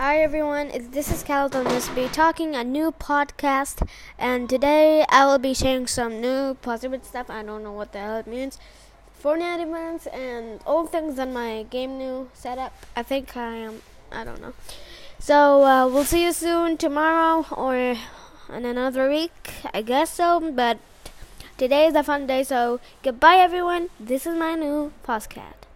Hi everyone, this is Calton. This will be talking a new podcast, and today I will be sharing some new positive stuff. I don't know what the hell it means. Fortnite events and all things on my game new setup. I think I am. I don't know. So uh, we'll see you soon tomorrow or in another week. I guess so. But today is a fun day. So goodbye everyone. This is my new podcast.